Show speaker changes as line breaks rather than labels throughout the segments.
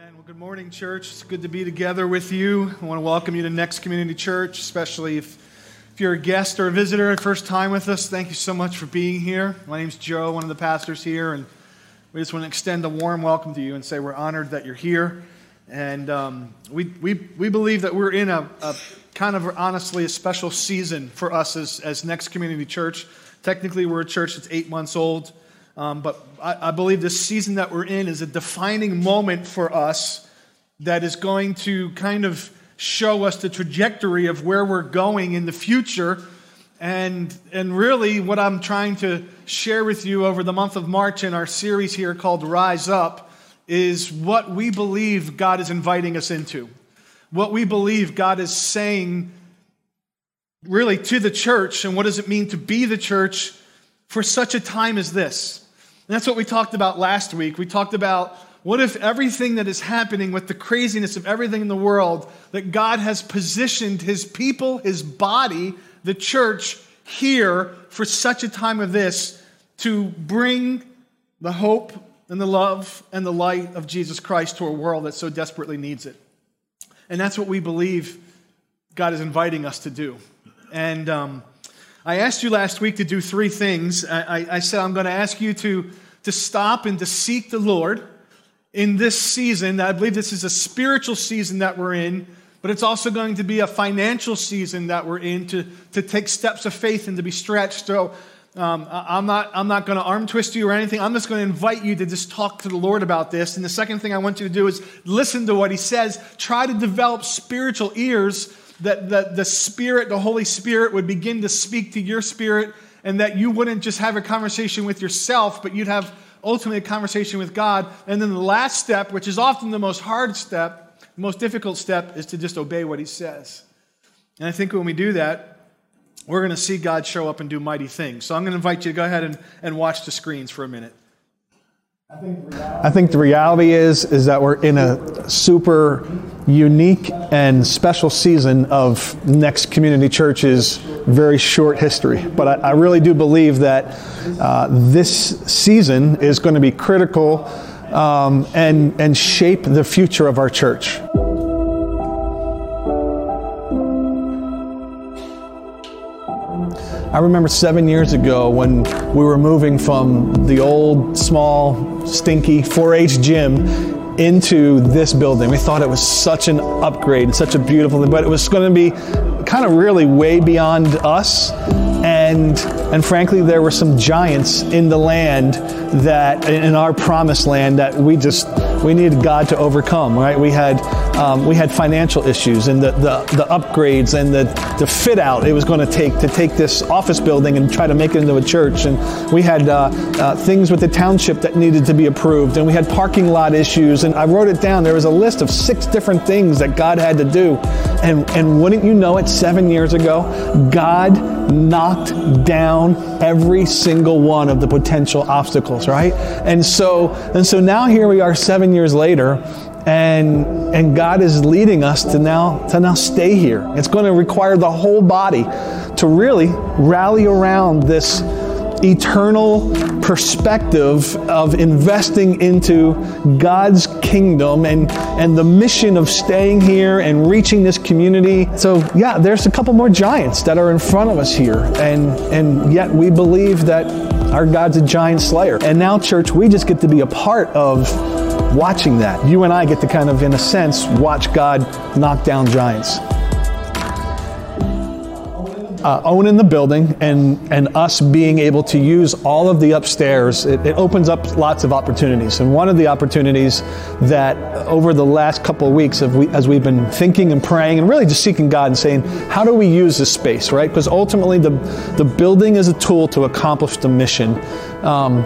Amen. Well, good morning, church. It's good to be together with you. I want to welcome you to Next Community Church, especially if, if you're a guest or a visitor, first time with us. Thank you so much for being here. My name's Joe, one of the pastors here, and we just want to extend a warm welcome to you and say we're honored that you're here. And um, we, we, we believe that we're in a, a kind of honestly a special season for us as, as Next Community Church. Technically, we're a church that's eight months old. Um, but I, I believe this season that we're in is a defining moment for us that is going to kind of show us the trajectory of where we're going in the future. And, and really, what I'm trying to share with you over the month of March in our series here called Rise Up is what we believe God is inviting us into. What we believe God is saying, really, to the church, and what does it mean to be the church for such a time as this. And that's what we talked about last week. We talked about what if everything that is happening with the craziness of everything in the world, that God has positioned his people, his body, the church, here for such a time of this to bring the hope and the love and the light of Jesus Christ to a world that so desperately needs it. And that's what we believe God is inviting us to do. And um, I asked you last week to do three things. I, I, I said, I'm going to ask you to, to stop and to seek the Lord in this season. I believe this is a spiritual season that we're in, but it's also going to be a financial season that we're in to, to take steps of faith and to be stretched. So um, I'm not, I'm not going to arm twist you or anything. I'm just going to invite you to just talk to the Lord about this. And the second thing I want you to do is listen to what He says. Try to develop spiritual ears that the, the Spirit, the Holy Spirit, would begin to speak to your spirit, and that you wouldn't just have a conversation with yourself, but you'd have ultimately a conversation with God. And then the last step, which is often the most hard step, the most difficult step, is to just obey what He says. And I think when we do that, we're going to see God show up and do mighty things. So I'm going to invite you to go ahead and, and watch the screens for a minute.
I think the reality is is that we're in a super unique and special season of Next Community Church's very short history. But I, I really do believe that uh, this season is going to be critical um, and and shape the future of our church. I remember seven years ago when we were moving from the old, small, stinky 4 H gym into this building. We thought it was such an upgrade, such a beautiful thing, but it was going to be kind of really way beyond us. And, and frankly, there were some giants in the land that, in our promised land, that we just, we needed God to overcome, right? We had, um, we had financial issues and the, the, the upgrades and the, the fit out it was going to take to take this office building and try to make it into a church. And we had uh, uh, things with the township that needed to be approved. And we had parking lot issues. And I wrote it down. There was a list of six different things that God had to do. And, and wouldn't you know it, seven years ago, God knocked down every single one of the potential obstacles, right? And so, and so now here we are seven years later, and and God is leading us to now to now stay here. It's going to require the whole body to really rally around this eternal perspective of investing into God's kingdom and, and the mission of staying here and reaching this community. So, yeah, there's a couple more giants that are in front of us here. And, and yet we believe that our God's a giant slayer. And now, church, we just get to be a part of watching that. You and I get to kind of, in a sense, watch God knock down giants. Uh, owning the building and, and us being able to use all of the upstairs, it, it, opens up lots of opportunities. And one of the opportunities that over the last couple of weeks, we, as we've been thinking and praying and really just seeking God and saying, how do we use this space, right? Because ultimately the, the building is a tool to accomplish the mission. Um,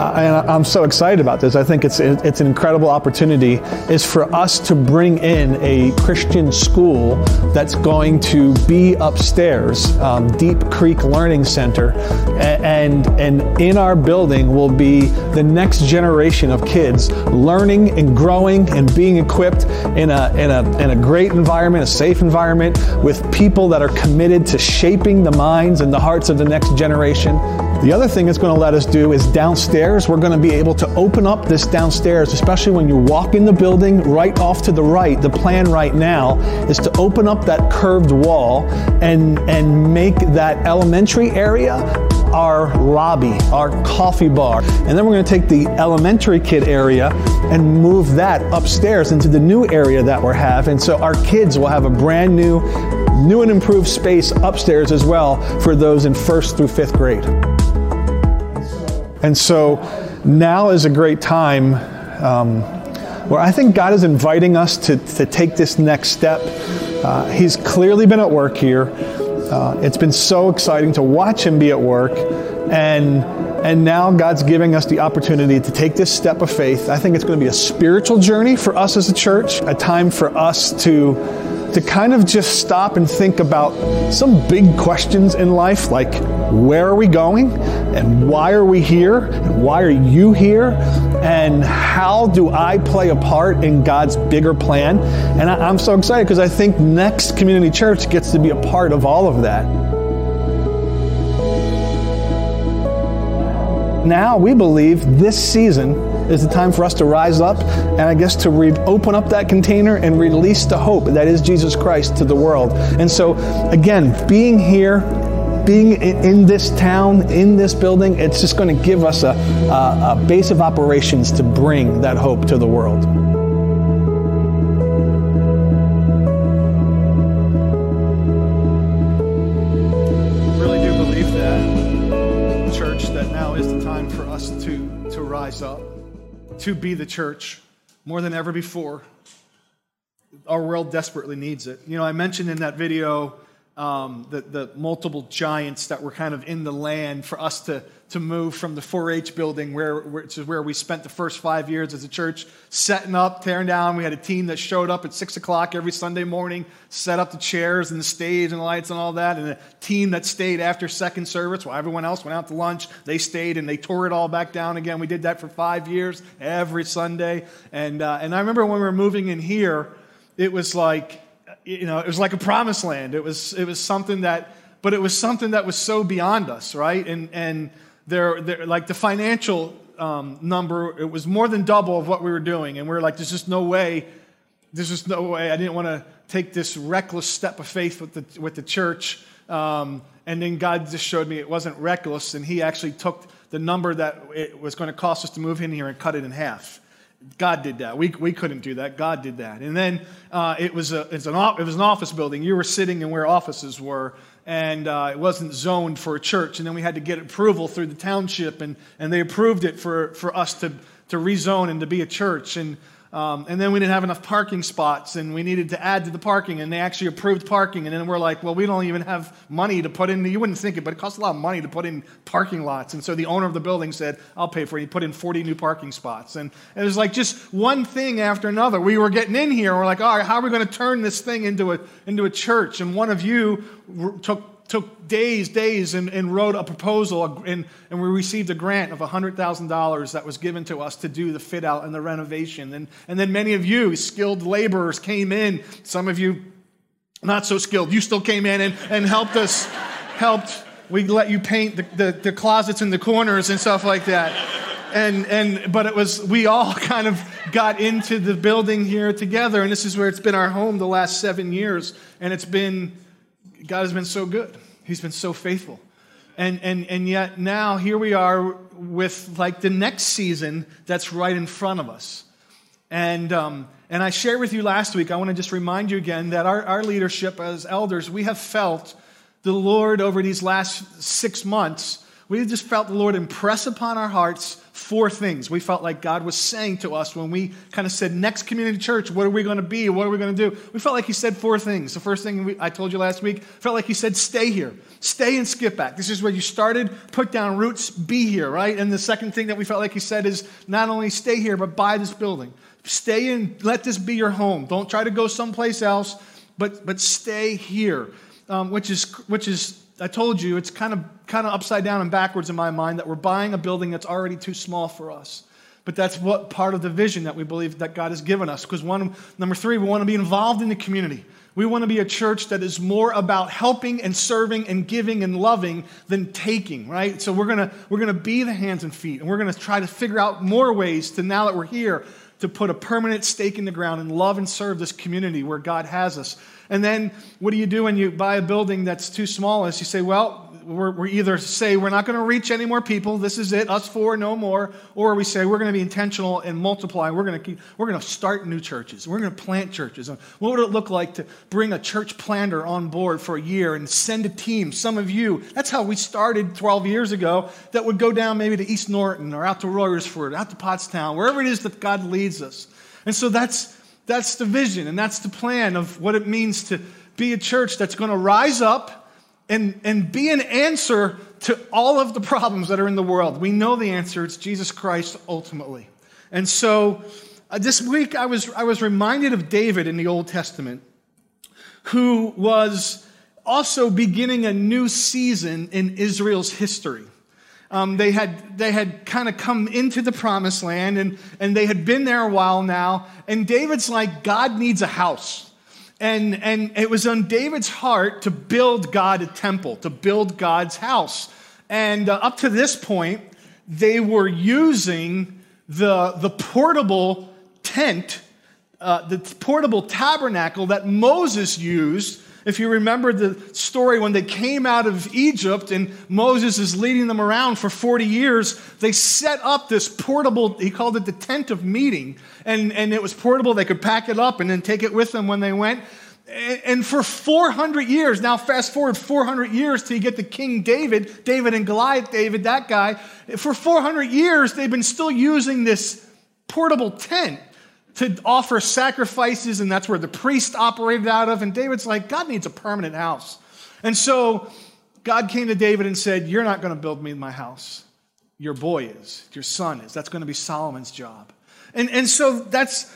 and I'm so excited about this. I think it's it's an incredible opportunity. Is for us to bring in a Christian school that's going to be upstairs, um, Deep Creek Learning Center, and and in our building will be the next generation of kids learning and growing and being equipped in a in a in a great environment, a safe environment with people that are committed to shaping the minds and the hearts of the next generation. The other thing it's going to let us do is downstairs
we're going to be able to open up this downstairs, especially when you walk in the building right off to the right. The plan right now is to open up that curved wall and, and make that elementary area our lobby, our coffee bar. And then we're going to take the elementary kid area and move that upstairs into the new area that we have. And so our kids will have a brand new, new and improved space upstairs as well for those in first through fifth grade. And so now is a great time um, where I think God is inviting us to, to take this next step. Uh, he's clearly been at work here. Uh, it's been so exciting to watch him be at work. And, and now God's giving us the opportunity to take this step of faith. I think it's going to be a spiritual journey for us as a church, a time for us to to kind of just stop and think about some big questions in life like where are we going and why are we here and why are you here and how do I play a part in God's bigger plan? And I, am so excited because I think Next Community Church gets to be a part of all of that. Now we believe this season is the time for us to rise up and I guess to re- open up that container and release the hope that is Jesus Christ to the world. And so, again, being here, being in this town, in this building, it's just going to give us a, a, a base of operations to bring that hope to the world.
To be the church more than ever before. Our world desperately needs it. You know, I mentioned in that video um, the, the multiple giants that were kind of in the land for us to, to move from the 4 H building, where, which is where we spent the first five years as a church, setting up, tearing down. We had a team that showed up at 6 o'clock every Sunday morning, set up the chairs and the stage and the lights and all that, and a team that stayed after second service while everyone else went out to lunch. They stayed and they tore it all back down again. We did that for five years, every Sunday. And, uh, and I remember when we were moving in here, it was like, you know, it was like a promised land. It was, it was something that, but it was something that was so beyond us, right? And, and there, there like the financial um, number, it was more than double of what we were doing. And we are like, there's just no way, there's just no way. I didn't want to take this reckless step of faith with the, with the church. Um, and then God just showed me it wasn't reckless, and He actually took the number that it was going to cost us to move in here and cut it in half. God did that. We, we couldn't do that. God did that. And then uh, it, was a, it's an, it was an office building. You were sitting in where offices were, and uh, it wasn't zoned for a church. And then we had to get approval through the township, and, and they approved it for, for us to, to rezone and to be a church. And um, and then we didn't have enough parking spots and we needed to add to the parking and they actually approved parking. And then we're like, well, we don't even have money to put in. You wouldn't think it, but it costs a lot of money to put in parking lots. And so the owner of the building said, I'll pay for it. He put in 40 new parking spots. And it was like just one thing after another. We were getting in here and we're like, all right, how are we going to turn this thing into a, into a church? And one of you took took days, days, and, and wrote a proposal, and, and we received a grant of $100,000 that was given to us to do the fit out and the renovation. And, and then many of you, skilled laborers, came in. Some of you, not so skilled, you still came in and, and helped us, helped. We let you paint the, the, the closets in the corners and stuff like that. And, and but it was we all kind of got into the building here together and this is where it's been our home the last seven years and it's been God has been so good. He's been so faithful. And, and, and yet now here we are with like the next season that's right in front of us. And, um, and I shared with you last week, I want to just remind you again that our, our leadership as elders, we have felt the Lord over these last six months, we just felt the Lord impress upon our hearts four things we felt like God was saying to us when we kind of said, Next community church, what are we going to be? What are we going to do? We felt like He said four things. The first thing we, I told you last week felt like He said, Stay here, stay and skip back. This is where you started, put down roots, be here, right? And the second thing that we felt like He said is not only stay here, but buy this building. Stay and let this be your home. Don't try to go someplace else, but, but stay here, um, which, is, which is I told you it's kind of kind of upside down and backwards in my mind that we're buying a building that's already too small for us. But that's what part of the vision that we believe that God has given us. Because one, number three, we want to be involved in the community. We want to be a church that is more about helping and serving and giving and loving than taking, right? So we're to we're to be the hands and feet and we're to try to figure out more ways to now that we're here to put a permanent stake in the ground and love and serve this community where God has us. And then what do you do when you buy a building that's too small? Is you say, well, we're, either say we're not going to reach any more people, this is it, us four, no more, or we say we're going to be intentional and multiply. We're going to keep, we're going to start new churches. We're going to plant churches. What would it look like to bring a church planter on board for a year and send a team? Some of you, that's how we started 12 years ago. That would go down maybe to East Norriton or out to Royersford, out to Pottstown, wherever it is that God leads us. And so that's that's the vision and that's the plan of what it means to be a church that's going to rise up and, and be an answer to all of the problems that are in the world. We know the answer it's Jesus Christ ultimately. And so uh, this week I was, I was reminded of David in the Old Testament, who was also beginning a new season in Israel's history. Um, they had, they had kind of come into the promised land and, and they had been there a while now. And David's like, God needs a house. And, and it was on David's heart to build God a temple, to build God's house. And uh, up to this point, they were using the, the portable tent, uh, the portable tabernacle that Moses used. If you remember the story when they came out of Egypt and Moses is leading them around for 40 years, they set up this portable, he called it the tent of meeting. And, and it was portable, they could pack it up and then take it with them when they went. And for 400 years, now fast forward 400 years till you get to King David, David and Goliath, David, that guy. For 400 years, they've been still using this portable tent to offer sacrifices, and that's where the priest operated out of. And David's like, God needs a permanent house. And so God came to David and said, You're not going to build me my house. Your boy is, your son is. That's going to be Solomon's job. And, and so that's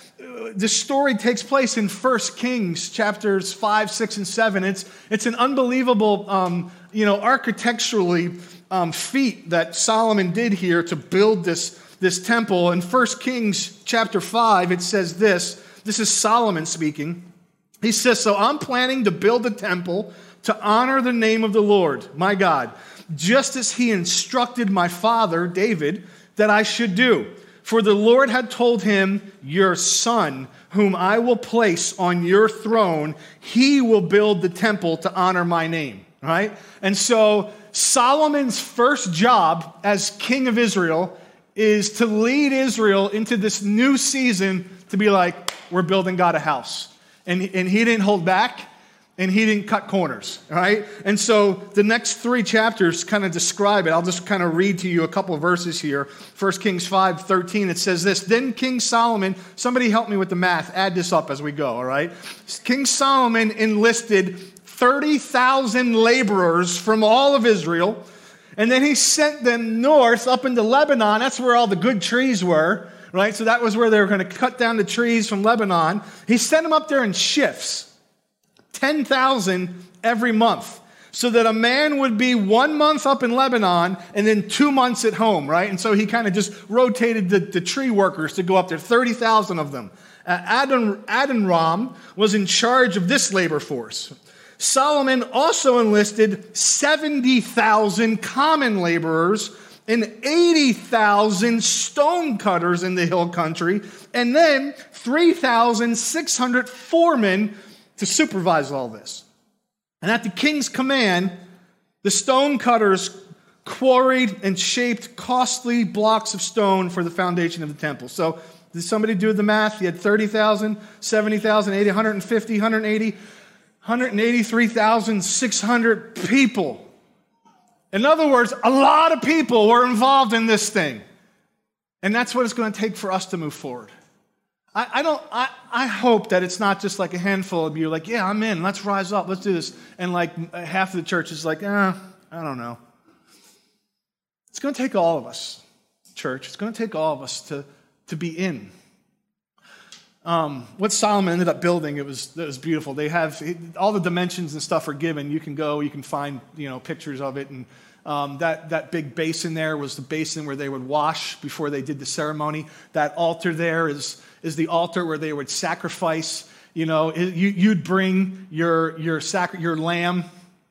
the story takes place in 1 Kings chapters 5, 6, and 7. It's, it's an unbelievable, um, you know, architecturally um, feat that Solomon did here to build this, this temple. In 1 Kings chapter 5, it says this. This is Solomon speaking. He says, So I'm planning to build a temple to honor the name of the Lord, my God, just as he instructed my father, David, that I should do. For the Lord had told him, Your son, whom I will place on your throne, he will build the temple to honor my name. Right? And so Solomon's first job as king of Israel is to lead Israel into this new season to be like, we're building God a house. And, and he didn't hold back and he didn't cut corners, right? And so the next three chapters kind of describe it. I'll just kind of read to you a couple verses here. 1 Kings 5 13, it says this Then King Solomon, somebody help me with the math, add this up as we go, all right? King Solomon enlisted 30,000 laborers from all of Israel, and then he sent them north up into Lebanon. That's where all the good trees were, right? So that was where they were going to cut down the trees from Lebanon. He sent them up there in shifts. 10,000 every month. So that a man would be one month up in Lebanon and then two months at home, right? And so he kind of just rotated the, the tree workers to go up there, 30,000 of them. Uh, Adon, Adoniram was in charge of this labor force. Solomon also enlisted 70,000 common laborers and 80,000 stone cutters in the hill country, and then 3,600 foremen to supervise all this. And at the king's command, the stone cutters quarried and shaped costly blocks of stone for the foundation of the temple. So, did somebody do the math? You had 30,000, 70,000, 80, 150, 180, 183,600 people. In other words, a lot of people were involved in this thing. And that's what it's going to take for us to move forward. I, I don't, I, I hope that it's not just like a handful of you, like, yeah, I'm in, let's rise up, let's do this. And like half of the church is like, eh, I don't know. It's going to take all of us, church. It's going to take all of us to, to be in. Um, what Solomon ended up building, it was, it was beautiful. They have all the dimensions and stuff are given. You can go, you can find you know pictures of it, and um, that, that big basin there was the basin where they would wash before they did the ceremony. That altar there is, is the altar where they would sacrifice you know, it, you, you'd bring your, your, sac- your lamb,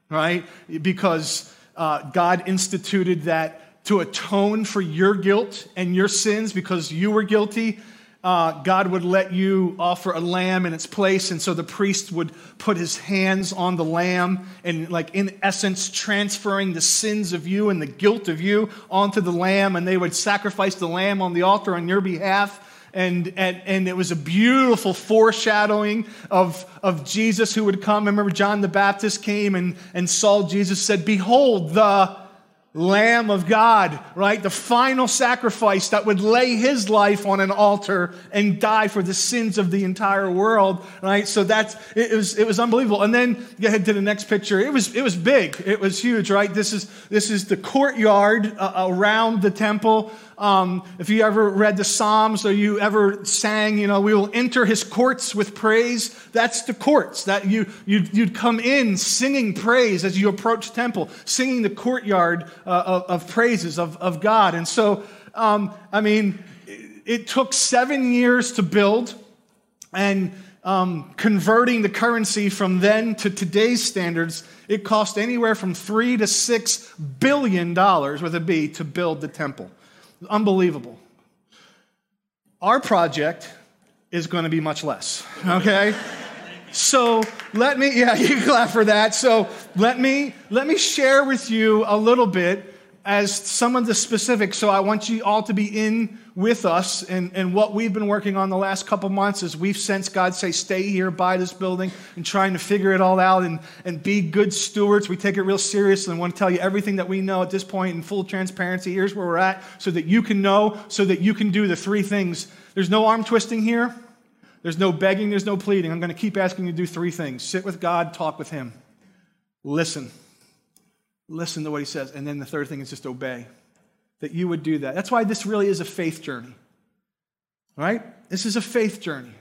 right? Because uh, God instituted that to atone for your guilt and your sins because you were guilty uh, God would let you offer a lamb in its place. And so the priest would put his hands on the lamb and, like, in essence, transferring the sins of you and the guilt of you onto the lamb. And they would sacrifice the lamb on the altar on your behalf. And, and, and it was a beautiful foreshadowing of, of Jesus who would come. Remember John the Baptist came and, and saw Jesus, said, Behold, the Lamb of God, right? The final sacrifice that would lay his life on an altar and die for the sins of the entire world, right? So that's, it was, it was unbelievable. And then go ahead to the next picture. It was, it was big. It was huge, right? This is, this is the courtyard uh, around the temple. Um, if you ever read the Psalms or you ever sang, you know, we will enter his courts with praise. That's the courts that you, you'd, you'd come in singing praise as you approach temple, singing the courtyard uh, of, of, praises of, of God. And so, um, I mean, it, it took seven years to build and um, converting the currency from then to today's standards, it cost anywhere from three to six billion dollars with a B to build the temple. Unbelievable. Our project is going to be much less, okay? so let me, yeah, you clap for that. So let me, let me share with you a little bit as some of the specifics. So I want you all to be in with us and, and what we've been working on the last couple months is we've sensed God say, stay here, buy this building, and trying to figure it all out and, and be good stewards. We take it real seriously and want to tell you everything that we know at this point in full transparency. Here's where we're at so that you can know, so that you can do the three things. There's no arm twisting here. There's no begging, there's no pleading. I'm going to keep asking you to do three things sit with God, talk with Him, listen. Listen to what he says. And then the third thing is just obey. That you would do that. That's why this really is a faith journey. Right? This is a faith journey.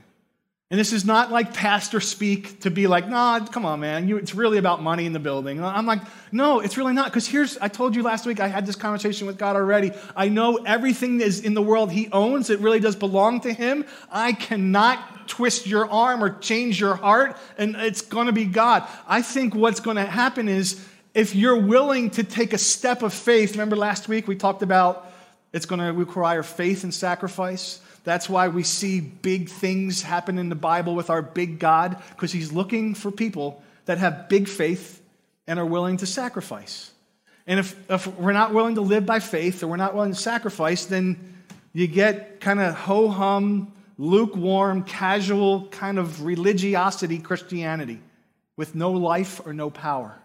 And this is not like pastor speak to be like, nah, come on, man. You, it's really about money in the building. I'm like, no, it's really not. Because here's, I told you last week, I had this conversation with God already. I know everything is in the world He owns, it really does belong to Him. I cannot twist your arm or change your heart, and it's going to be God. I think what's going to happen is if you're willing to take a step of faith, remember last week we talked about it's going to require faith and sacrifice. That's why we see big things happen in the Bible with our big God, because he's looking for people that have big faith and are willing to sacrifice. And if, if we're not willing to live by faith or we're not willing to sacrifice, then you get kind of ho hum, lukewarm, casual kind of religiosity Christianity with no life or no power.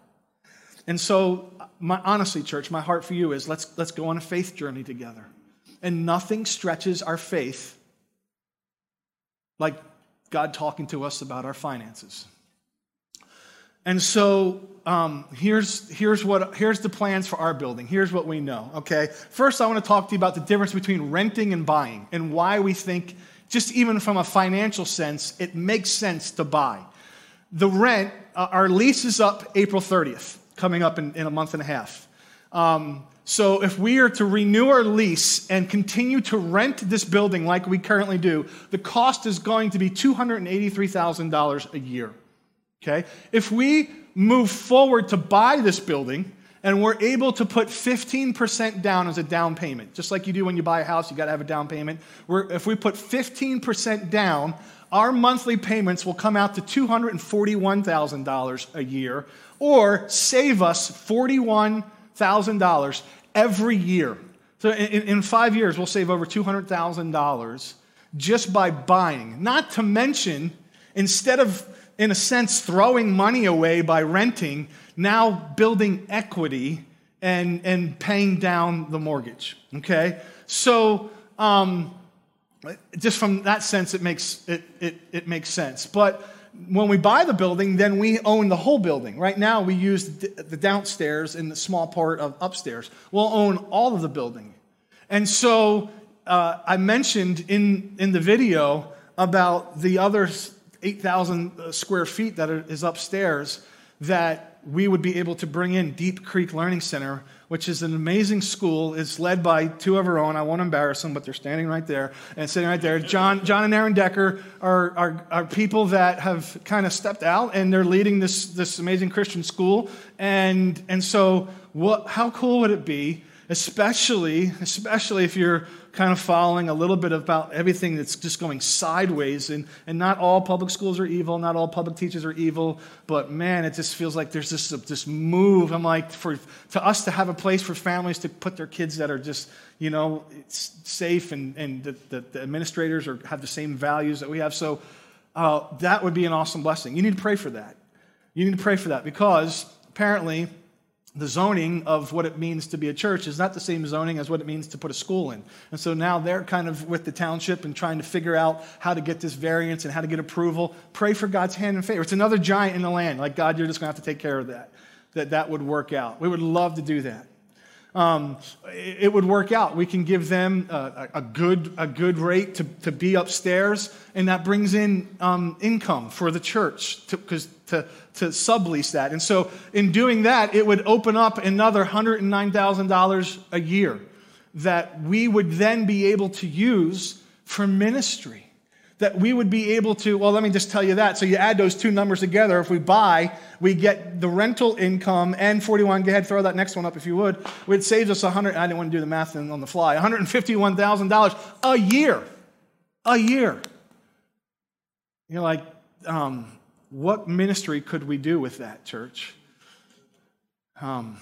And so, my, honestly, church, my heart for you is let's, let's go on a faith journey together. And nothing stretches our faith like God talking to us about our finances. And so um, here's, here's, what, here's the plans for our building. Here's what we know, okay? First, I want to talk to you about the difference between renting and buying and why we think, just even from a financial sense, it makes sense to buy. The rent, uh, our lease is up April 30th coming up in, in a month and a half. Um, so, if we are to renew our lease and continue to rent this building like we currently do, the cost is going to be $283,000 a year. Okay? If we move forward to buy this building and we're able to put 15% down as a down payment, just like you do when you buy a house, you got to have a down payment. We're, if we put 15% down, our monthly payments will come out to $241,000 a year or save us $41,000 every year. So in, in, five years, we'll save over $200,000 just by buying. Not to mention, instead of, in a sense, throwing money away by renting, now building equity and, and paying down the mortgage. Okay? So, um, just from that sense, it makes, it, it, it makes sense. But when we buy the building, then we own the whole building. Right now, we use the downstairs and the small part of upstairs. We'll own all of the building. And so uh, I mentioned in, in the video about the other 8,000 uh, square feet that is upstairs. that we would be able to bring in Deep Creek Learning Center, which is an amazing school. It's led by two of our own. I won't embarrass them, but they're standing right there and sitting right there. John, John and Aaron Decker are, are, are people that have kind of stepped out and they're leading this, this amazing Christian school. And, and so, what, how cool would it be, especially, especially if you're kind of following a little bit about everything that's just going sideways. And, and not all public schools are evil, not all public teachers are evil, but man, it just feels like there's this, this move. I'm like, for, to us to have a place for families to put their kids that are just, you know, safe and, and the, the, the administrators are, have the same values that we have. So uh, that would be an awesome blessing. You need to pray for that. You need to pray for that because apparently, the zoning of what it means to be a church is not the same zoning as what it means to put a school in. And so now they're kind of with the township and trying to figure out how to get this variance and how to get approval. Pray for God's hand and favor. It's another giant in the land. Like, God, you're just going to have to take care of that, that that would work out. We would love to do that um, it would work out. We can give them a, a, good, a good rate to, to be upstairs, and that brings in um, income for the church to, to, to sublease that. And so, in doing that, it would open up another $109,000 a year that we would then be able to use for ministry that we would be able to, well, let me just tell you that. So you add those two numbers together. If we buy, we get the rental income and 41. Go ahead, throw that next one up if you would. It saves us 100, I didn't want to do the math on the fly, $151,000 a year. A year. You're like, um, what ministry could we do with that, church? Um,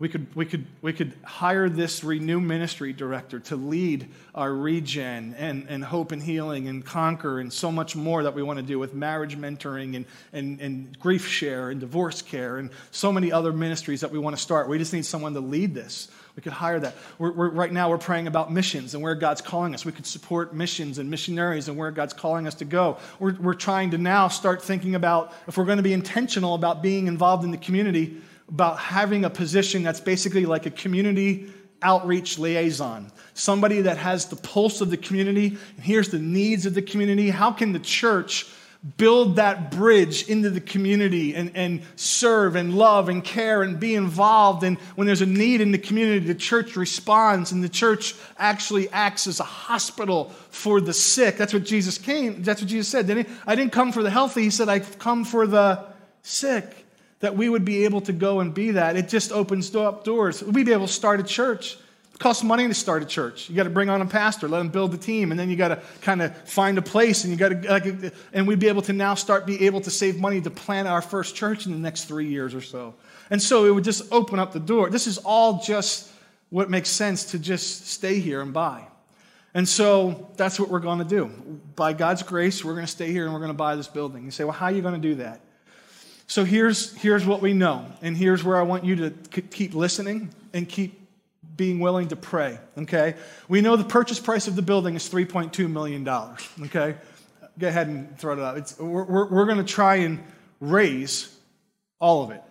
we could, we, could, we could hire this Renew Ministry director to lead our regen and, and hope and healing and conquer and so much more that we want to do with marriage mentoring and, and, and grief share and divorce care and so many other ministries that we want to start. We just need someone to lead this. We could hire that. We're, we're, right now, we're praying about missions and where God's calling us. We could support missions and missionaries and where God's calling us to go. We're, we're trying to now start thinking about if we're going to be intentional about being involved in the community about having a position that's basically like a community outreach liaison, somebody that has the pulse of the community and hears the needs of the community. How can the church build that bridge into the community and, and serve and love and care and be involved? And when there's a need in the community, the church responds and the church actually acts as a hospital for the sick. That's what Jesus came, that's what Jesus said. Didn't he? I didn't come for the healthy, he said, I've come for the sick that we would be able to go and be that. It just opens up doors. We'd be able to start a church. It costs money to start a church. You got to bring on a pastor, let him build the team, and then you got to kind of find a place, and you got to, like, and we'd be able to now start be able to save money to plant our first church in the next three years or so. And so it would just open up the door. This is all just what makes sense to just stay here and buy. And so that's what we're going to do. By God's grace, we're going to stay here and we're going to buy this building. You say, well, how are you going to do that? So here's, here's what we know, and here's where I want you to keep listening and keep being willing to pray, okay? We know the purchase price of the building is $3.2 million, okay? Go ahead and throw it out. It's, we're we're, we're going to try and raise all of it.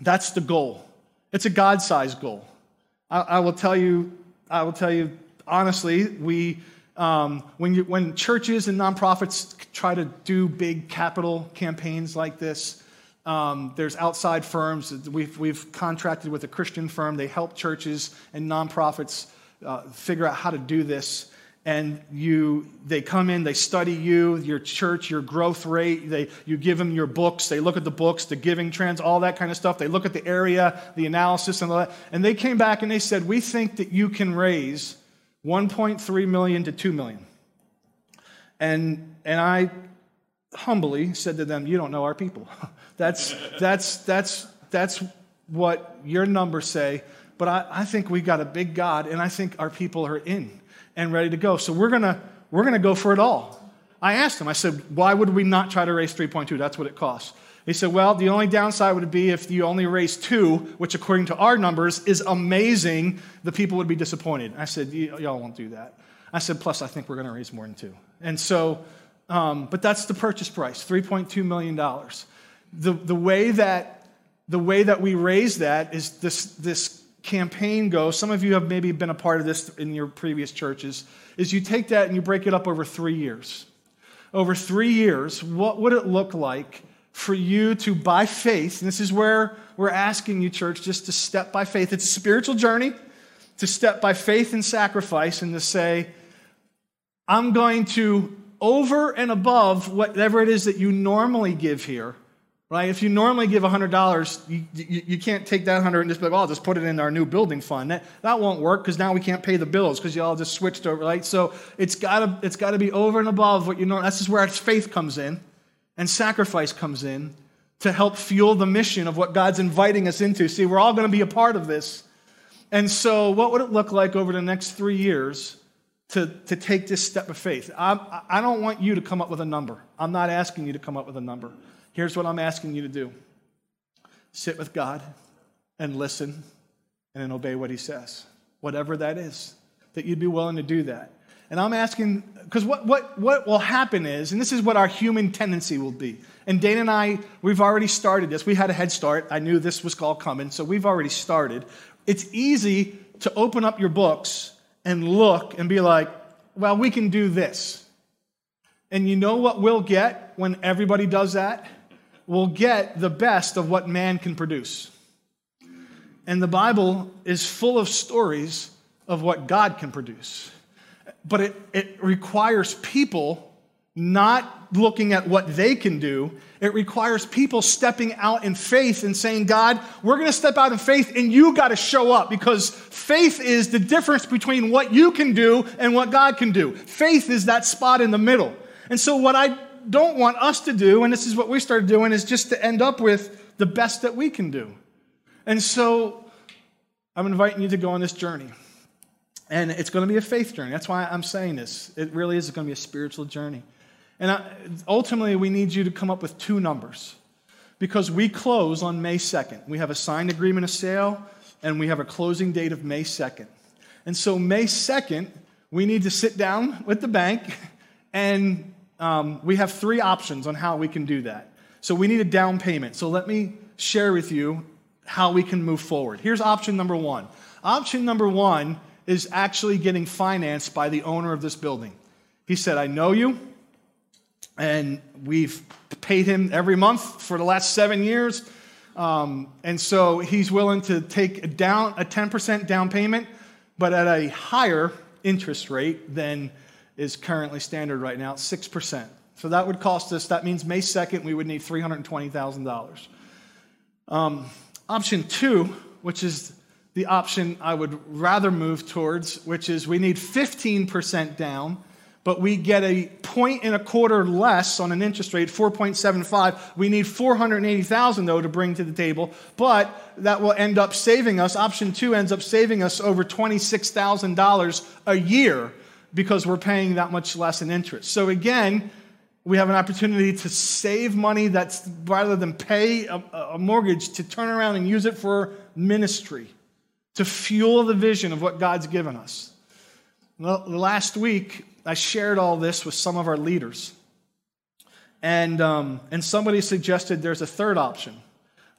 That's the goal. It's a God sized goal. I, I, will tell you, I will tell you honestly, we, um, when, you, when churches and nonprofits try to do big capital campaigns like this, um, there's outside firms. We've, we've contracted with a Christian firm. They help churches and nonprofits uh, figure out how to do this. And you, they come in, they study you, your church, your growth rate. They, you give them your books. They look at the books, the giving trends, all that kind of stuff. They look at the area, the analysis, and all that. And they came back and they said, "We think that you can raise 1.3 million to 2 million." And and I humbly said to them, You don't know our people. that's, that's, that's, that's what your numbers say. But I, I think we got a big God, and I think our people are in and ready to go. So we're going to we're to go for it all. I asked him, I said, Why would we not try to raise 3.2? That's what it costs. He said, Well, the only downside would be if you only raise two, which according to our numbers is amazing, the people would be disappointed. I said, Y'all won't do that. I said, Plus, I think we're going to raise more than two. And so um, but that's the purchase price, $3.2 million. The, the, way that, the way that we raise that is this, this campaign goes. Some of you have maybe been a part of this in your previous churches, is you take that and you break it up over three years. Over three years, what would it look like for you to, by faith, and this is where we're asking you, church, just to step by faith. It's a spiritual journey to step by faith and sacrifice and to say, I'm going to, over and above whatever it is that you normally give here, right? If you normally give $100, you, you, you can't take that 100 and just be like, oh, I'll just put it in our new building fund. That, that won't work because now we can't pay the bills because you all just switched over, right? So it's got to it's gotta be over and above what you know. That's just where faith comes in and sacrifice comes in to help fuel the mission of what God's inviting us into. See, we're all going to be a part of this. And so, what would it look like over the next three years to, to take this step of faith? I, I don't want you to come up with a number. I'm not asking you to come up with a number. Here's what I'm asking you to do sit with God and listen and then obey what He says, whatever that is, that you'd be willing to do that. And I'm asking, because what, what, what will happen is, and this is what our human tendency will be. And Dana and I, we've already started this. We had a head start. I knew this was called coming, so we've already started. It's easy to open up your books and look and be like, well, we can do this. And you know what we'll get when everybody does that? We'll get the best of what man can produce. And the Bible is full of stories of what God can produce but it, it requires people not looking at what they can do. It requires people stepping out in faith and saying, God, we're going to step out in faith and you got to show up because faith is the difference between what you can do and what God can do. Faith is that spot in the middle. And so, what I don't want us to do, and this is what we started doing, is just to end up with the best that we can do. And so, I'm inviting you to go on this journey. And it's going to be a faith journey. That's why I'm saying this. It really is going to be a spiritual journey. And ultimately, we need you to come up with two numbers because we close on May 2nd. We have a signed agreement of sale and we have a closing date of May 2nd. And so, May 2nd, we need to sit down with the bank and um, we have three options on how we can do that. So, we need a down payment. So, let me share with you how we can move forward. Here's option number one. Option number one is actually getting financed by the owner of this building. He said, I know you, and we've paid him every month for the last seven years. Um, and so he's willing to take a down a 10% down payment, but at a higher interest rate than is currently standard right now, 6%. So that would cost us, that means May 2nd, we would need $320,000. Um, option two, which is the option I would rather move towards, which is we need 15% down, but we get a point and a quarter less on an interest rate, 4.75. We need 480,000 though to bring to the table, but that will end up saving us. Option two ends up saving us over $26,000 a year because we're paying that much less in interest. So again, we have an opportunity to save money that's rather than pay a, a mortgage to turn around and use it for ministry to fuel the vision of what God's given us. Last week, I shared all this with some of our leaders. And, um, and somebody suggested there's a third option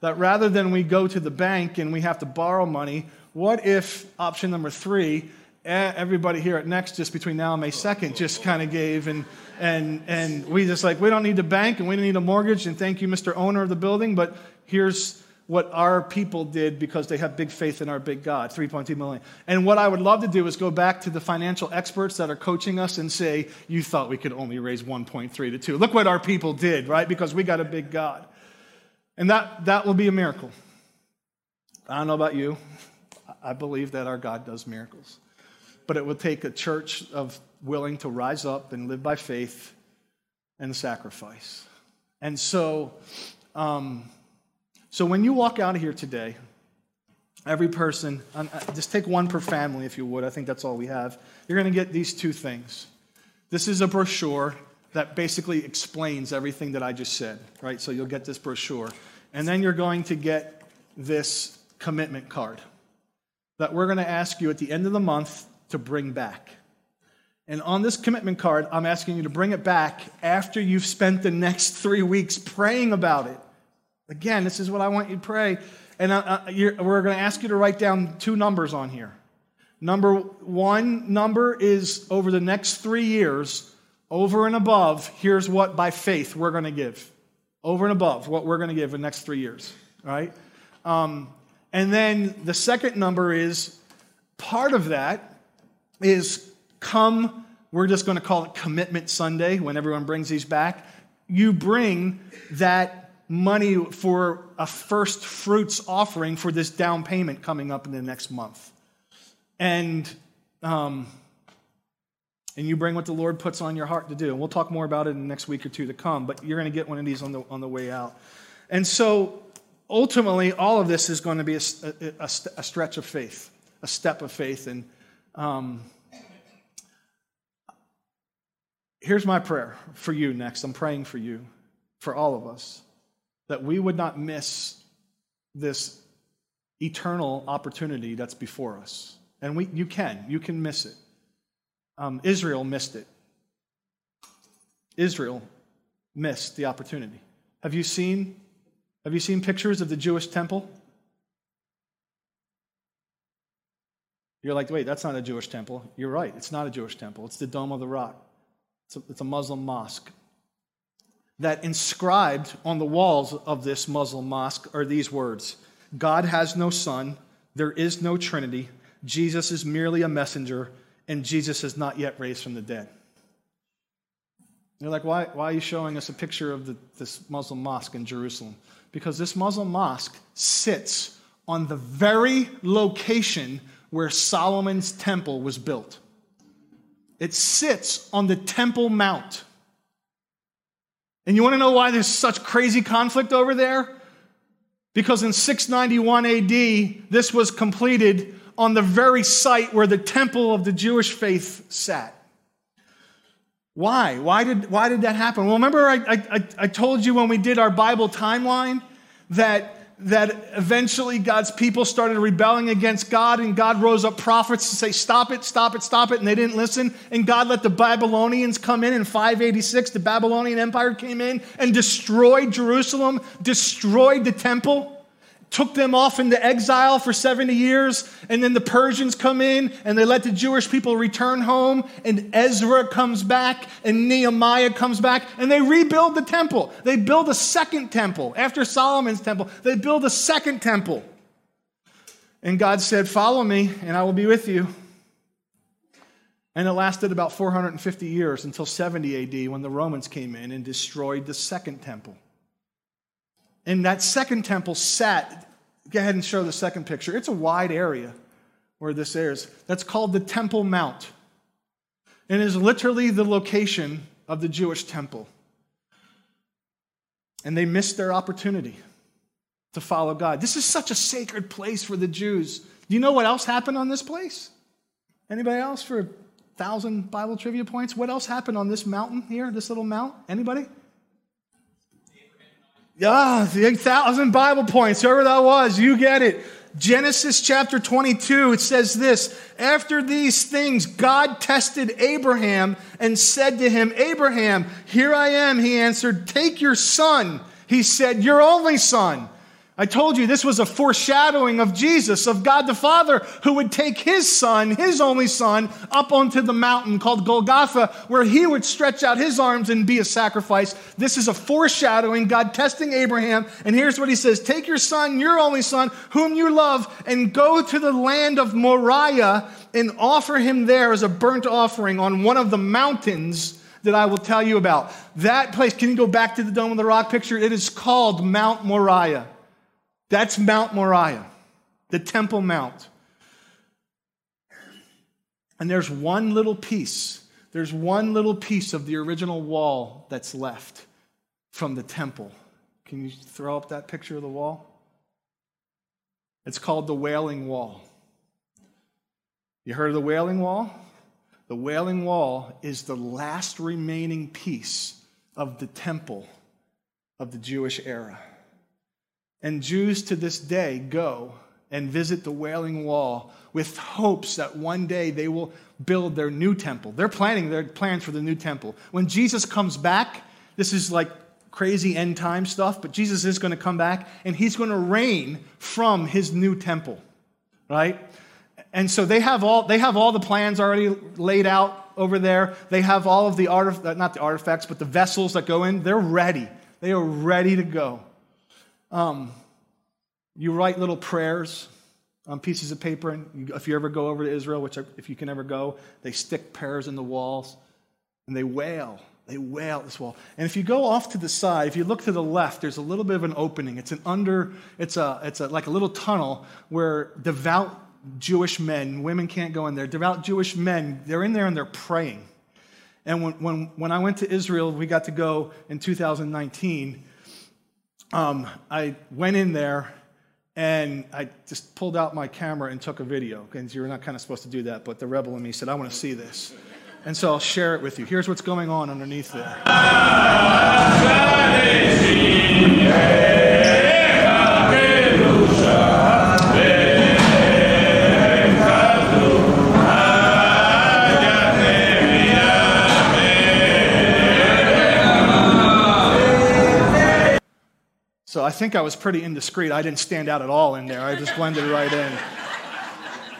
that rather than we go to the bank and we have to borrow money, what if option number three, everybody here at Next, just between now and May 2nd, just kind of gave, and, and, and we just like, we don't need the bank and we don't need a mortgage, and thank you, Mr. Owner of the building, but here's what our people did because they have big faith in our big God, 3.2 million. And what I would love to do is go back to the financial experts that are coaching us and say, you thought we could only raise 1.3 to 2. Look what our people did, right? Because we got a big God. And that, that will be a miracle. I don't know about you. I believe that our God does miracles. But it will take a church of willing to rise up and live by faith and sacrifice. And so, um, so when you walk out of here today, every person, uh, just take one per family if you would. I think that's all we have. You're going to get these two things. This is a brochure that basically explains everything that I just said, right? So you'll get this brochure. And then you're going to get this commitment card that we're going to ask you at the end of the month to bring back. And on this commitment card, I'm asking you to bring it back after you've spent the next three weeks praying about it Again, this is what I want you to pray. And uh, uh we're going to ask you to write down two numbers on here. Number one number is over the next three years, over and above, here's what by faith we're going to give. over and above what we're going to give in the next three years, right? Um, and then the second number is part of that is come, we're just going to call it Commitment Sunday when everyone brings these back. You bring that money for a first fruits offering for this down payment coming up in the next month. And, um, and you bring what the Lord puts on your heart to do. And we'll talk more about it in the next week or two to come, but you're going to get one of these on the, on the way out. And so ultimately, all of this is going to be a, a, a, a stretch of faith, a step of faith. And um, here's my prayer for you next. I'm praying for you, for all of us, that we would not miss this eternal opportunity that's before us. And we, you can, you can miss it. Um, Israel missed it. Israel missed the opportunity. Have you seen have you seen pictures of the Jewish temple? You're like, wait, that's not a Jewish temple. You're right, it's not a Jewish temple. It's the Dome of the Rock, it's a, it's a Muslim mosque. That inscribed on the walls of this Muslim mosque are these words God has no son, there is no Trinity, Jesus is merely a messenger, and Jesus is not yet raised from the dead. You're like, why, why are you showing us a picture of the, this Muslim mosque in Jerusalem? Because this Muslim mosque sits on the very location where Solomon's temple was built. It sits on the Temple Mount. And you want to know why there's such crazy conflict over there? Because in 691 AD, this was completed on the very site where the temple of the Jewish faith sat. Why? Why did, why did that happen? Well, remember I, I, I told you when we did our Bible timeline that, that eventually God's people started rebelling against God, and God rose up prophets to say, Stop it, stop it, stop it, and they didn't listen. And God let the Babylonians come in in 586. The Babylonian Empire came in and destroyed Jerusalem, destroyed the temple took them off into exile for 70 years, and then the Persians come in and they let the Jewish people return home, and Ezra comes back, and Nehemiah comes back, and they rebuild the temple. They build a second temple. After Solomon's temple, they build a second temple. And God said, Follow me, and I will be with you. And it lasted about 450 years until 70 AD when the Romans came in and destroyed the second temple. And that second temple sat, go ahead and show the second picture. It's a wide area where this is. That's called the Temple Mount. And is literally the location of the Jewish temple. And they missed their opportunity to follow God. This is such a sacred place for the Jews. Do you know what else happened on this place? Anybody else for a thousand Bible trivia points? What else happened on this mountain here, this little mount? Anybody? Yeah, the 8,000 Bible points, whoever that was, you get it. Genesis chapter 22, it says this After these things, God tested Abraham and said to him, Abraham, here I am. He answered, Take your son. He said, Your only son I told you this was a foreshadowing of Jesus, of God the Father, who would take his son, his only son, up onto the mountain called Golgotha, where he would stretch out his arms and be a sacrifice. This is a foreshadowing, God testing Abraham. And here's what he says Take your son, your only son, whom you love, and go to the land of Moriah and offer him there as a burnt offering on one of the mountains that I will tell you about. That place, can you go back to the Dome of the Rock picture? It is called Mount Moriah. That's Mount Moriah, the Temple Mount. And there's one little piece, there's one little piece of the original wall that's left from the temple. Can you throw up that picture of the wall? It's called the Wailing Wall. You heard of the Wailing Wall? The Wailing Wall is the last remaining piece of the temple of the Jewish era. And Jews to this day go and visit the Wailing Wall with hopes that one day they will build their new temple. They're planning their plans for the new temple. When Jesus comes back, this is like crazy end time stuff, but Jesus is going to come back and he's going to reign from his new temple, right? And so they have all they have all the plans already laid out over there. They have all of the art not the artifacts, but the vessels that go in. They're ready. They are ready to go. Um, you write little prayers on pieces of paper, and you, if you ever go over to Israel, which if you can ever go, they stick prayers in the walls and they wail. They wail at this wall. And if you go off to the side, if you look to the left, there's a little bit of an opening. It's an under, it's a, it's a, like a little tunnel where devout Jewish men, women can't go in there, devout Jewish men, they're in there and they're praying. And when, when, when I went to Israel, we got to go in 2019. Um, I went in there and I just pulled out my camera and took a video. And you're not kind of supposed to do that, but the rebel in me said, I want to see this. And so I'll share it with you. Here's what's going on underneath there. So I think I was pretty indiscreet. I didn't stand out at all in there. I just blended right in.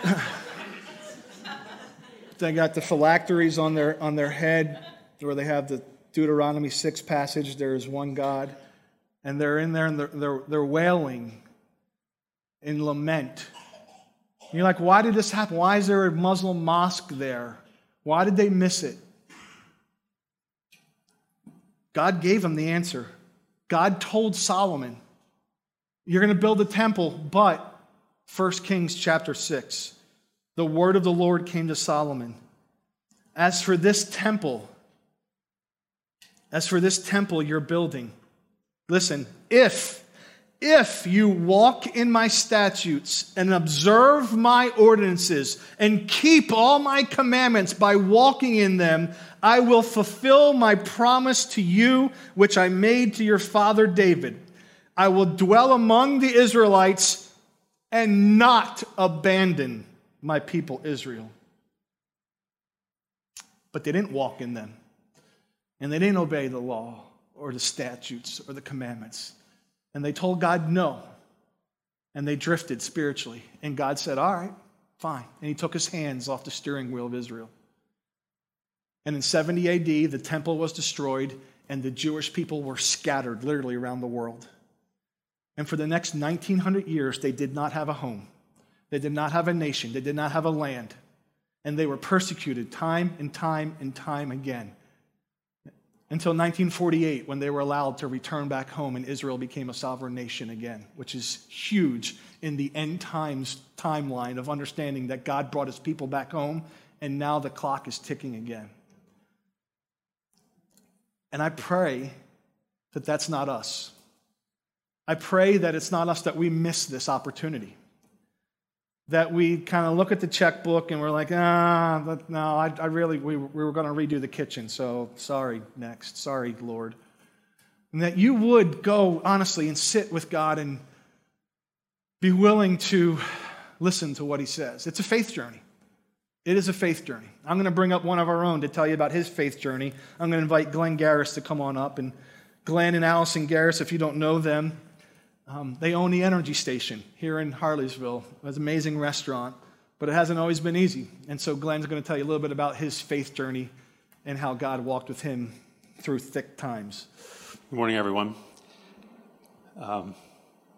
they got the phylacteries on their, on their head where they have the Deuteronomy 6 passage there is one God. And they're in there and they're, they're, they're wailing in lament. And you're like, why did this happen? Why is there a Muslim mosque there? Why did they miss it? God gave them the answer. God told Solomon, You're going to build a temple, but 1 Kings chapter 6, the word of the Lord came to Solomon. As for this temple, as for this temple you're building, listen, if if you walk in my statutes and observe my ordinances and keep all my commandments by walking in them, I will fulfill my promise to you, which I made to your father David. I will dwell among the Israelites and not abandon my people Israel. But they didn't walk in them, and they didn't obey the law or the statutes or the commandments. And they told God no. And they drifted spiritually. And God said, All right, fine. And he took his hands off the steering wheel of Israel. And in 70 AD, the temple was destroyed, and the Jewish people were scattered literally around the world. And for the next 1900 years, they did not have a home. They did not have a nation. They did not have a land. And they were persecuted time and time and time again until 1948 when they were allowed to return back home and Israel became a sovereign nation again, which is huge in the end times timeline of understanding that God brought his people back home and now the clock is ticking again. And I pray that that's not us. I pray that it's not us that we miss this opportunity that we kind of look at the checkbook and we're like, ah, no, I, I really, we, we were going to redo the kitchen, so sorry, next. Sorry, Lord. And that you would go honestly and sit with God and be willing to listen to what He says. It's a faith journey. It is a faith journey. I'm going to bring up one of our own to tell you about his faith journey. I'm going to invite Glenn Garris to come on up. And Glenn and Allison Garris, if you don't know them, um, they own the Energy Station here in Harleysville. It's an amazing restaurant, but it hasn't always been easy. And so Glenn's going to tell you a little bit about his faith journey and how God walked with him through thick times.
Good morning, everyone. Um,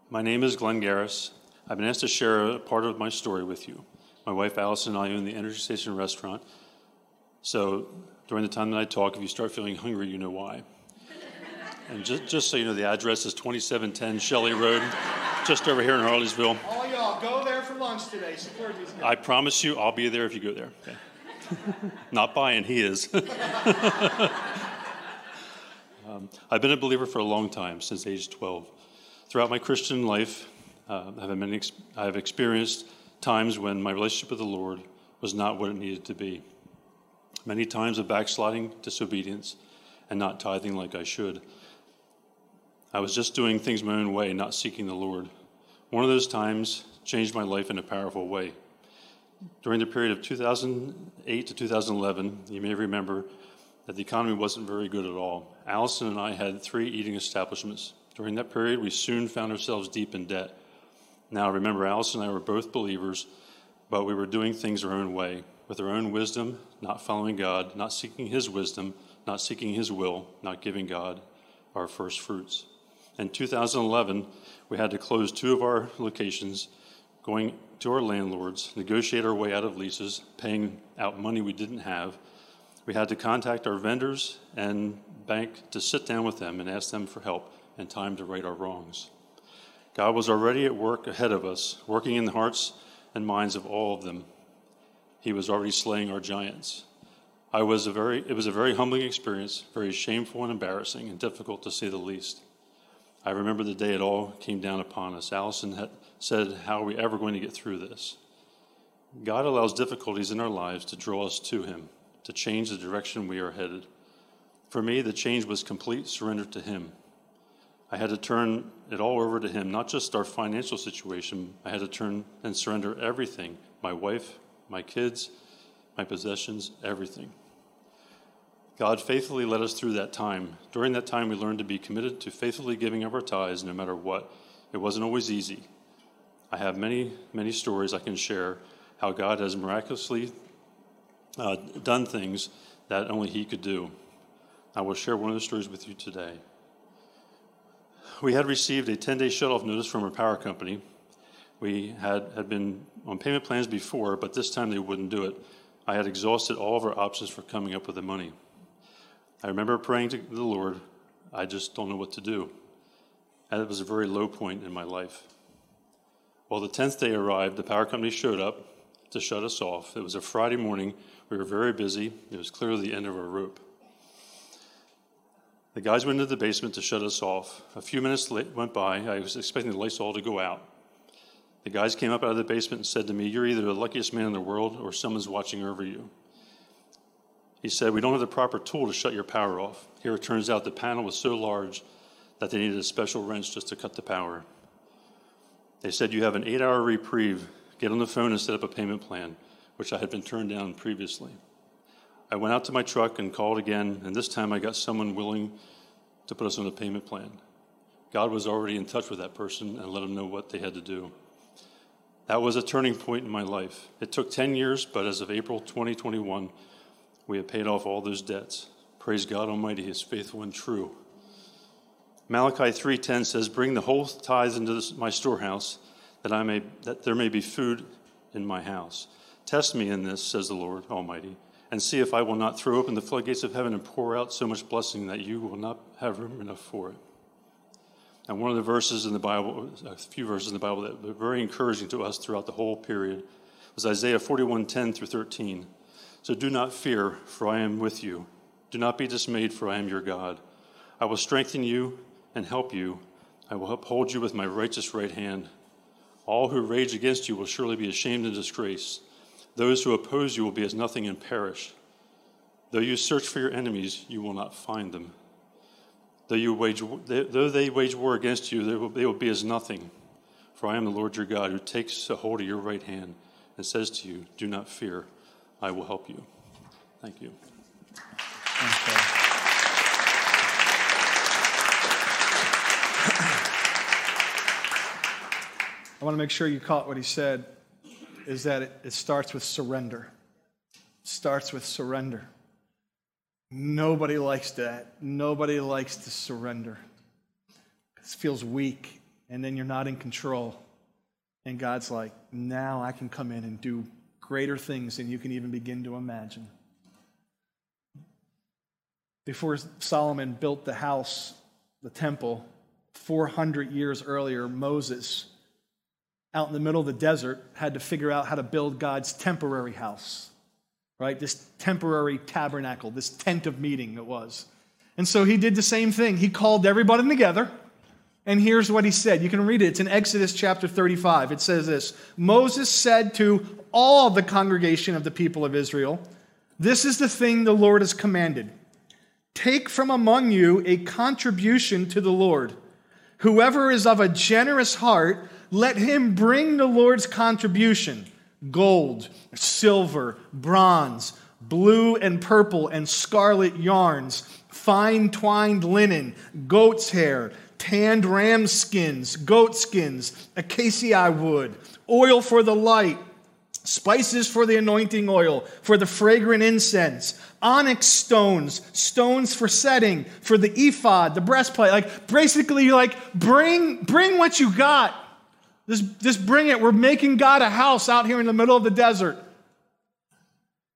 my name is Glenn Garris. I've been asked to share a part of my story with you. My wife Allison and I own the Energy Station restaurant. So during the time that I talk, if you start feeling hungry, you know why. And just, just so you know, the address is 2710 Shelley Road, just over here in Harleysville.
All y'all, go there for lunch today. Support these guys.
I promise you, I'll be there if you go there. Okay. Not buying, he is. um, I've been a believer for a long time, since age 12. Throughout my Christian life, uh, I've, many, I've experienced times when my relationship with the Lord was not what it needed to be. Many times of backsliding, disobedience, and not tithing like I should. I was just doing things my own way, not seeking the Lord. One of those times changed my life in a powerful way. During the period of 2008 to 2011, you may remember that the economy wasn't very good at all. Allison and I had three eating establishments. During that period, we soon found ourselves deep in debt. Now, remember, Allison and I were both believers, but we were doing things our own way, with our own wisdom, not following God, not seeking His wisdom, not seeking His will, not giving God our first fruits. In 2011, we had to close two of our locations, going to our landlords, negotiate our way out of leases, paying out money we didn't have. We had to contact our vendors and bank to sit down with them and ask them for help and time to right our wrongs. God was already at work ahead of us, working in the hearts and minds of all of them. He was already slaying our giants. I was a very, it was a very humbling experience, very shameful and embarrassing, and difficult to say the least. I remember the day it all came down upon us. Allison had said, How are we ever going to get through this? God allows difficulties in our lives to draw us to Him, to change the direction we are headed. For me, the change was complete surrender to Him. I had to turn it all over to Him, not just our financial situation. I had to turn and surrender everything my wife, my kids, my possessions, everything. God faithfully led us through that time. During that time, we learned to be committed to faithfully giving of our tithes no matter what. It wasn't always easy. I have many, many stories I can share how God has miraculously uh, done things that only He could do. I will share one of the stories with you today. We had received a 10 day shut-off notice from our power company. We had, had been on payment plans before, but this time they wouldn't do it. I had exhausted all of our options for coming up with the money. I remember praying to the Lord, I just don't know what to do. And it was a very low point in my life. Well, the 10th day arrived, the power company showed up to shut us off. It was a Friday morning. We were very busy. It was clearly the end of our rope. The guys went into the basement to shut us off. A few minutes went by. I was expecting the lights all to go out. The guys came up out of the basement and said to me, You're either the luckiest man in the world or someone's watching over you. He said, We don't have the proper tool to shut your power off. Here it turns out the panel was so large that they needed a special wrench just to cut the power. They said, You have an eight hour reprieve. Get on the phone and set up a payment plan, which I had been turned down previously. I went out to my truck and called again, and this time I got someone willing to put us on a payment plan. God was already in touch with that person and let them know what they had to do. That was a turning point in my life. It took 10 years, but as of April 2021, we have paid off all those debts. Praise God Almighty, He is faithful and true. Malachi 3:10 says, "Bring the whole tithes into this, my storehouse, that I may that there may be food in my house. Test me in this," says the Lord Almighty, "and see if I will not throw open the floodgates of heaven and pour out so much blessing that you will not have room enough for it." And one of the verses in the Bible, a few verses in the Bible that were very encouraging to us throughout the whole period was Isaiah 41:10 through 13. So do not fear, for I am with you. Do not be dismayed, for I am your God. I will strengthen you and help you. I will uphold you with my righteous right hand. All who rage against you will surely be ashamed and disgraced. Those who oppose you will be as nothing and perish. Though you search for your enemies, you will not find them. Though, you wage, though they wage war against you, they will, they will be as nothing. For I am the Lord your God, who takes a hold of your right hand and says to you, Do not fear, I will help you. Thank you.
I want to make sure you caught what he said is that it, it starts with surrender. It starts with surrender. Nobody likes that. Nobody likes to surrender. It feels weak, and then you're not in control. And God's like, now I can come in and do greater things than you can even begin to imagine. Before Solomon built the house, the temple, 400 years earlier, Moses, out in the middle of the desert, had to figure out how to build God's temporary house right? This temporary tabernacle, this tent of meeting it was. And so he did the same thing. He called everybody together. And here's what he said. You can read it. It's in Exodus chapter 35. It says this Moses said to all the congregation of the people of Israel, This is the thing the Lord has commanded. Take from among you a contribution to the Lord. Whoever is of a generous heart, let him bring the Lord's contribution gold, silver, bronze, blue and purple and scarlet yarns, fine twined linen, goat's hair, tanned ram skins, goat skins, acacia wood, oil for the light, spices for the anointing oil, for the fragrant incense, onyx stones, stones for setting, for the ephod, the breastplate. Like basically, you're like bring bring what you got. Just, just bring it. We're making God a house out here in the middle of the desert.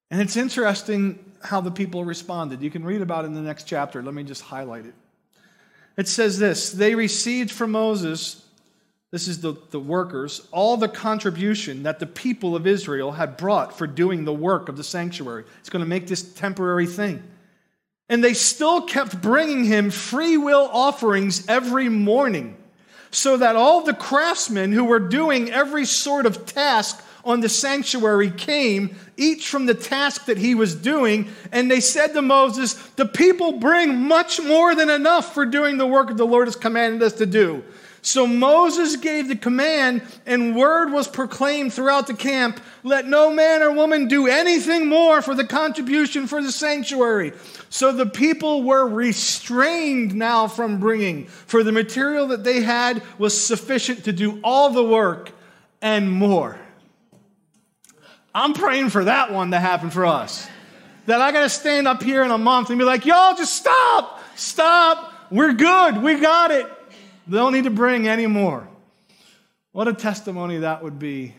And it's interesting how the people responded. You can read about it in the next chapter. Let me just highlight it. It says this They received from Moses this is the, the workers, all the contribution that the people of Israel had brought for doing the work of the sanctuary. It's going to make this temporary thing. And they still kept bringing him free will offerings every morning, so that all the craftsmen who were doing every sort of task on the sanctuary came, each from the task that he was doing, and they said to Moses, The people bring much more than enough for doing the work the Lord has commanded us to do. So Moses gave the command, and word was proclaimed throughout the camp let no man or woman do anything more for the contribution for the sanctuary. So the people were restrained now from bringing, for the material that they had was sufficient to do all the work and more. I'm praying for that one to happen for us. That I got to stand up here in a month and be like, y'all, just stop, stop. We're good. We got it. They don't need to bring any more. What a testimony that would be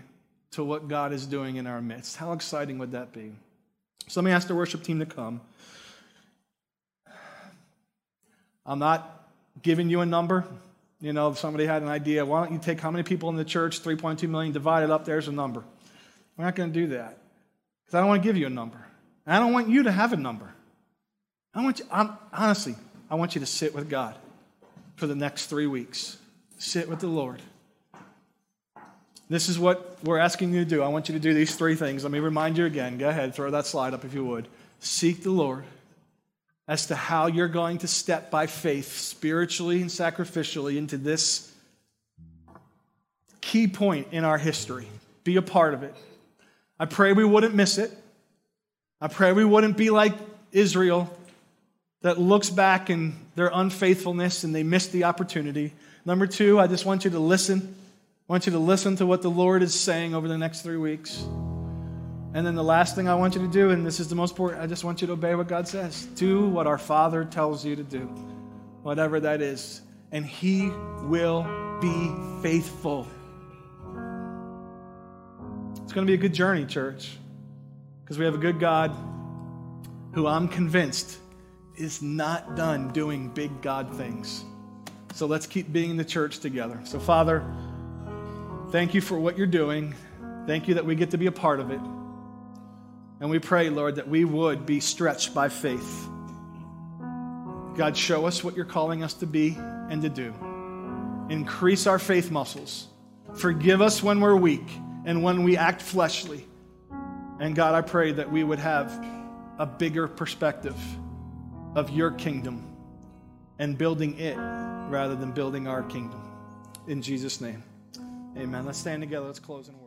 to what God is doing in our midst. How exciting would that be? So let me ask the worship team to come. I'm not giving you a number. You know, if somebody had an idea, why don't you take how many people in the church, 3.2 million, divided up, there's a number. We're not going to do that because I don't want to give you a number. And I don't want you to have a number. I want you, I'm, honestly, I want you to sit with God for the next three weeks. Sit with the Lord. This is what we're asking you to do. I want you to do these three things. Let me remind you again. Go ahead, throw that slide up if you would. Seek the Lord as to how you're going to step by faith, spiritually and sacrificially, into this key point in our history. Be a part of it. I pray we wouldn't miss it. I pray we wouldn't be like Israel that looks back in their unfaithfulness and they missed the opportunity. Number two, I just want you to listen. I want you to listen to what the Lord is saying over the next three weeks. And then the last thing I want you to do, and this is the most important, I just want you to obey what God says. Do what our Father tells you to do, whatever that is. And He will be faithful. Going to be a good journey, church, because we have a good God who I'm convinced is not done doing big God things. So let's keep being in the church together. So, Father, thank you for what you're doing. Thank you that we get to be a part of it. And we pray, Lord, that we would be stretched by faith. God, show us what you're calling us to be and to do. Increase our faith muscles. Forgive us when we're weak and when we act fleshly. And God, I pray that we would have a bigger perspective of your kingdom and building it rather than building our kingdom. In Jesus' name, amen. Let's stand together. Let's close in word.